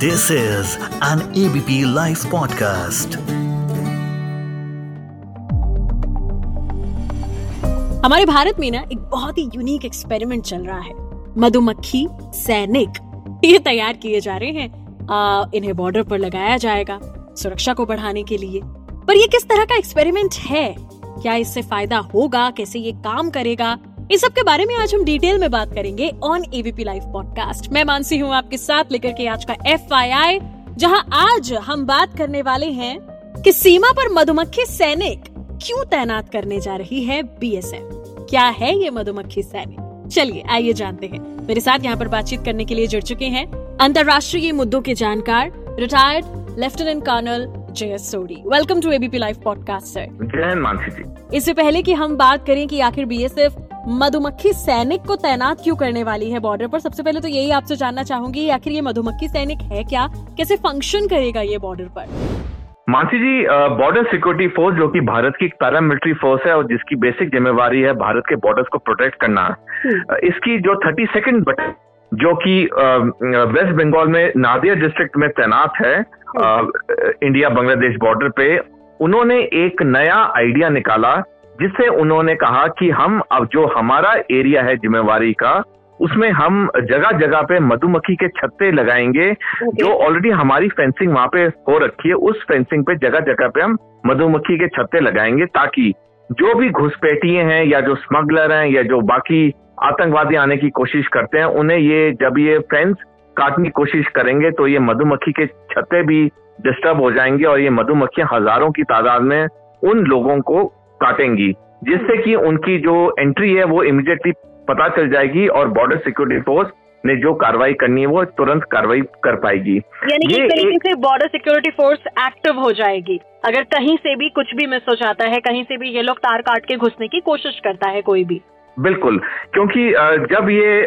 This is an ABP Life podcast. हमारे भारत में ना एक बहुत ही यूनिक एक्सपेरिमेंट चल रहा है। मधुमक्खी सैनिक। ये तैयार किए जा रहे हैं। आ, इन्हें बॉर्डर पर लगाया जाएगा सुरक्षा को बढ़ाने के लिए। पर ये किस तरह का एक्सपेरिमेंट है? क्या इससे फ़ायदा होगा? कैसे ये काम करेगा? इस सब के बारे में आज हम डिटेल में बात करेंगे ऑन एवीपी लाइव पॉडकास्ट मैं मानसी हूँ आपके साथ लेकर के आज का एफ़ आई आई जहाँ आज हम बात करने वाले हैं कि सीमा पर मधुमक्खी सैनिक क्यों तैनात करने जा रही है बीएसएफ क्या है ये मधुमक्खी सैनिक? चलिए आइए जानते हैं। मेरे साथ यहाँ पर बातचीत करने के लिए जुड़ चुके हैं अंतर्राष्ट्रीय मुद्दों के जानकार retired lieutenant colonel Jai Sodhi welcome to ABP live podcast sir Jai Mansi ji. इससे पहले कि हम बात करें कि आखिर बीएसएफ मधुमक्खी सैनिक को तैनात क्यों करने वाली है बॉर्डर पर? सबसे पहले तो यही आपसे जानना चाहूँगी आखिर ये मधुमक्खी सैनिक है क्या? कैसे फ़ंक्शन करेगा ये बॉर्डर पर? Mansi ji border security force जो कि भारत की पैरामिलिट्री फोर्स है और जिसकी बेसिक जिम्मेवारी है भारत के बॉर्डर्स को प्रोटेक्ट करना हम्म। इसकी जो थर्टी सेकेंड बटन जो कि वेस्ट बंगाल में नादिया डिस्ट्रिक्ट में तैनात है इंडिया बांग्लादेश बॉर्डर पे उन्होंने एक नया आइडिया निकाला जिससे उन्होंने कहा कि हम अब जो हमारा एरिया है जिम्मेवारी का उसमें हम जगह जगह पे मधुमक्खी के छत्ते लगाएँगे okay. जो ऑलरेडी हमारी फेंसिंग वहाँ पे हो रखी है उस फेंसिंग पे जगह जगह पे हम मधुमक्खी के छत्ते लगाएँगे ताकि जो भी घुसपैठिए हैं या जो स्मगलर हैं या जो बाकी आतंकवादी आने की कोशिश करते हैं उन्हें ये जब ये फेंस काटने की कोशिश करेंगे तो ये मधुमक्खी के छत्ते भी डिस्टर्ब हो जाएँगे और ये मधुमक्खियाँ हज़ारों की तादाद में उन लोगों को काटेंगी जिससे कि उनकी जो एंट्री है वो इमिडिएटली पता चल जाएगी और बॉर्डर सिक्योरिटी फोर्स ने जो कार्रवाई करनी है वो तुरंत कार्रवाई कर पाएगी। यानी कि तरीके से बॉर्डर सिक्योरिटी फोर्स एक्टिव हो जाएगी। अगर कहीं से भी कुछ भी मिस हो जाता है कहीं से भी ये लोग तार काट के घुसने की कोशिश करता है कोई भी। बिल्कुल क्योंकि जब ये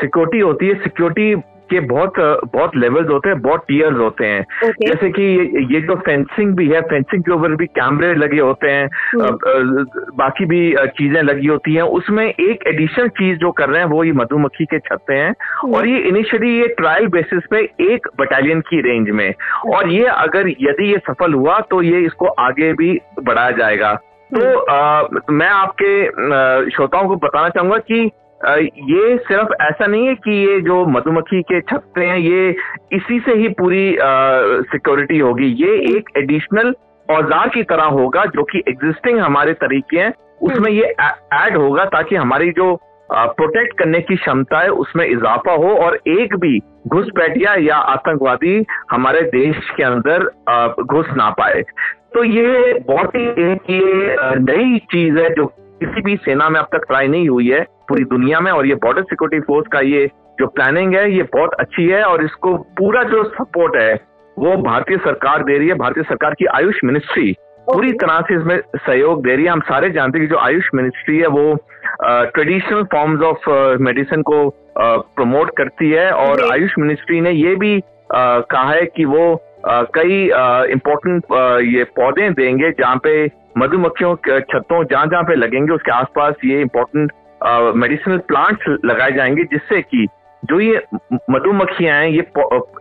सिक्योरिटी होती है सिक्योरिटी के बहुत बहुत लेवल्स होते हैं बहुत टीयर्स होते हैं okay. जैसे कि ये, ये जो फेंसिंग भी है फेंसिंग के ऊपर भी कैमरे लगे होते हैं hmm. बाकी भी चीज़ें लगी होती हैं उसमें एक एडिशनल चीज़ जो कर रहे हैं वो ये मधुमक्खी के छत्ते हैं hmm. और ये इनिशियली ये ट्रायल बेसिस पे एक बटालियन की रेंज में hmm. और ये अगर यदि ये सफल हुआ तो ये इसको आगे भी बढ़ाया जाएगा तो आ, मैं आपके श्रोताओं को बताना चाहूँगा कि ये सिर्फ़ ऐसा नहीं है कि ये जो मधुमक्खी के छत्ते हैं, ये इसी से ही पूरी सिक्योरिटी होगी। ये एक एडिशनल औज़ार की तरह होगा जो कि एग्जिस्टिंग हमारे तरीके हैं। उसमें ये ऐड होगा ताकि हमारी जो प्रोटेक्ट करने की क्षमता है, उसमें इजाफा हो और एक भी घुसपैठिया या आतंकवादी हमारे देश के अंदर घुस ना पाए। तो ये बहुत ही एक ये नई चीज़ है जो किसी भी सेना में अब तक ट्राई नहीं हुई है पूरी दुनिया में और ये बॉर्डर सिक्योरिटी फोर्स का ये जो प्लानिंग है ये बहुत अच्छी है और इसको पूरा जो सपोर्ट है वो भारतीय सरकार दे रही है भारतीय सरकार की आयुष मिनिस्ट्री पूरी तरह से इसमें सहयोग दे रही है। हम सारे जानते हैं कि जो आयुष मिनिस्ट्री है वो ट्रेडिशनल फॉर्म्स ऑफ़ मेडिसिन को प्रमोट करती है और आयुष मिनिस्ट्री ने ये भी uh, कहा है कि वो कई इम्पोर्टेंट ये पौधे देंगे जहाँ पे मधुमक्खियों छत्तों जहाँ जहाँ पे लगेंगे उसके आसपास ये इम्पोर्टेंट मेडिसिनल प्लांट्स लगाए जाएँगे जिससे कि जो ये मधुमक्खियाँ हैं ये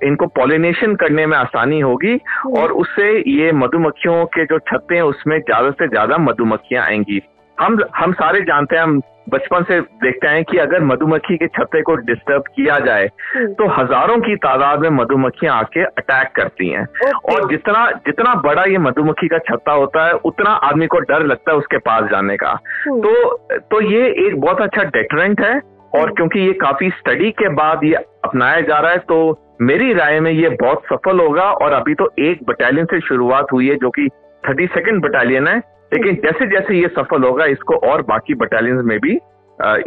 इनको पॉलिनेशन करने में आसानी होगी हम्म। और उससे ये मधुमक्खियों के जो छत्ते हैं उसमें ज़्यादा से ज़्यादा मधुमक्खियाँ आएँगी हम हम सारे जानते हैं हम बचपन से देखते हैं कि अगर मधुमक्खी के छत्ते को डिस्टर्ब किया जाए हम्म। तो हज़ारों की तादाद में मधुमक्खियाँ आके अटैक करती हैं और जितना जितना बड़ा ये मधुमक्खी का छत्ता होता है उतना आदमी को डर लगता है उसके पास जाने का हम्म। तो तो ये एक बहुत अच्छा डेटरेंट है और हम्म। क्योंकि ये काफ़ी स्टडी के बाद ये अपनाया जा रहा है तो मेरी राय में ये बहुत सफल होगा और अभी तो एक बटालियन से शुरुआत हुई है जो कि थर्टी सेकेंड बटालियन है लेकिन जैसे जैसे ये सफल होगा इसको और बाकी बटालियन में भी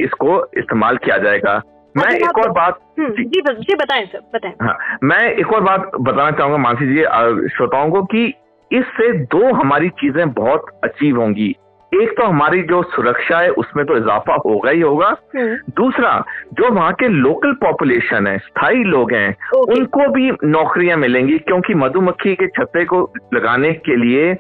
इसको इस्तेमाल किया जाएगा। मैं अच्छा, एक और बात हम्म, जी, जी बताएँ सर बताएँ। हाँ मैं एक और बात बताना चाहूँगा मानसी जी श्रोताओं को कि इससे दो हमारी चीज़ें बहुत अचीव होंगी। एक तो हमारी जो सुरक्षा है उसमें तो इजाफा होगा ही होगा। हम्म। दूसरा जो वहाँ के लोकल पॉपुलेशन है स्थायी लोग हैं उनको भी नौकरियाँ मिलेंगी क्योंकि मधुमक्खी के छत्ते को लगाने के लिए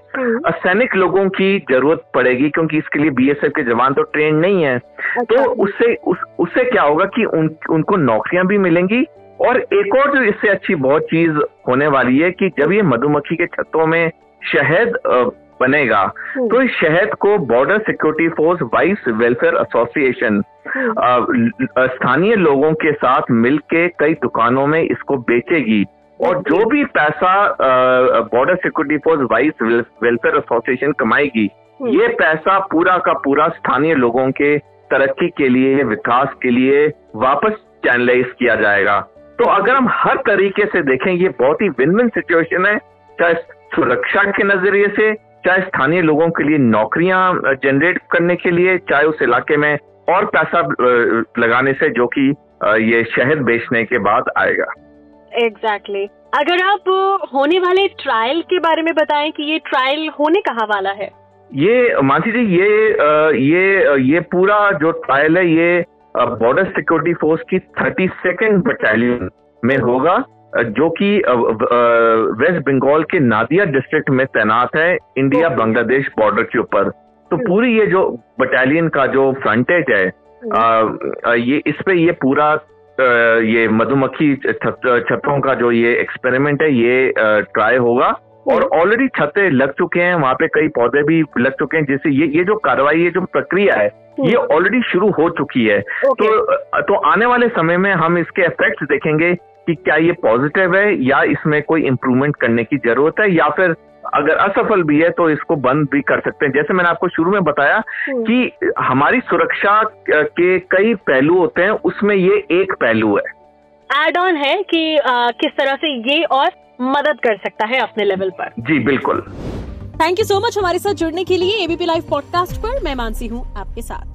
असैनिक लोगों की ज़रूरत पड़ेगी क्योंकि इसके लिए बीएसएफ के जवान तो ट्रेन नहीं है। अच्छा। तो उससे उस, उससे क्या होगा कि उन, उनको नौकरियाँ भी मिलेंगी। और एक और जो इससे अच्छी बहुत चीज़ होने वाली है कि जब ये मधुमक्खी के छत्तों में शहद बनेगा। हम्म। तो इस शहद को border security force wives welfare association स्थानीय लोगों के साथ मिलके कई दुकानों में इसको बेचेगी। और जो भी पैसा border security force wives welfare association कमाएगी हम्म। ये पैसा पूरा का पूरा स्थानीय लोगों के तरक्की के लिए विकास के लिए वापस चैनलाइज किया जाएगा। तो अगर हम हर तरीके से देखें ये बहुत ही विन विन सिचुएशन है चाहे सुरक्षा के नज़रिए से चाहे स्थानीय लोगों के लिए नौकरियाँ जनरेट करने के लिए चाहे उस इलाके में और पैसा लगाने से जो कि ये शहद बेचने के बाद आएगा। Exactly exactly. अगर आप होने वाले ट्रायल के बारे में बताएँ कि ये ट्रायल होने कहाँ वाला है? ये मानसी जी ये ये ये पूरा जो ट्रायल है ये बॉर्डर सिक्योरिटी फोर्स की थर्टी सेकेंड बटालियन में होगा। जो कि वेस्ट बंगाल के नादिया डिस्ट्रिक्ट में तैनात है इंडिया बांग्लादेश बॉर्डर के ऊपर। तो हम्म। पूरी ये जो बटालियन का जो फ्रंटेज है हम्म। ये इस पे ये पूरा ये मधुमक्खी छतों का जो ये एक्सपेरिमेंट है ये ट्राई होगा। और ऑलरेडी हम्म। छतें लग चुके हैं वहाँ पे कई पौधे भी लग चुके हैं जैसे ये ये जो कार्रवाई ये जो प्रक्रिया है ये ऑलरेडी शुरू हो चुकी है। तो तो आने वाले समय में हम इसके इफेक्ट्स देखेंगे। कि क्या ये पॉजिटिव है या इसमें कोई इम्प्रूवमेंट करने की ज़रूरत है या फिर अगर असफल भी है तो इसको बंद भी कर सकते हैं। जैसे मैंने आपको शुरू में बताया। कि हमारी सुरक्षा के कई पहलू होते हैं उसमें ये एक पहलू है। एड ऑन है कि आ, किस तरह से ये और मदद कर सकता है अपने लेवल पर। जी बिल्कुल। थैंक यू सो मच हमारे साथ जुड़ने के लिए एबीपी लाइव पॉडकास्ट पर। मैं मानसी हूँ आपके साथ।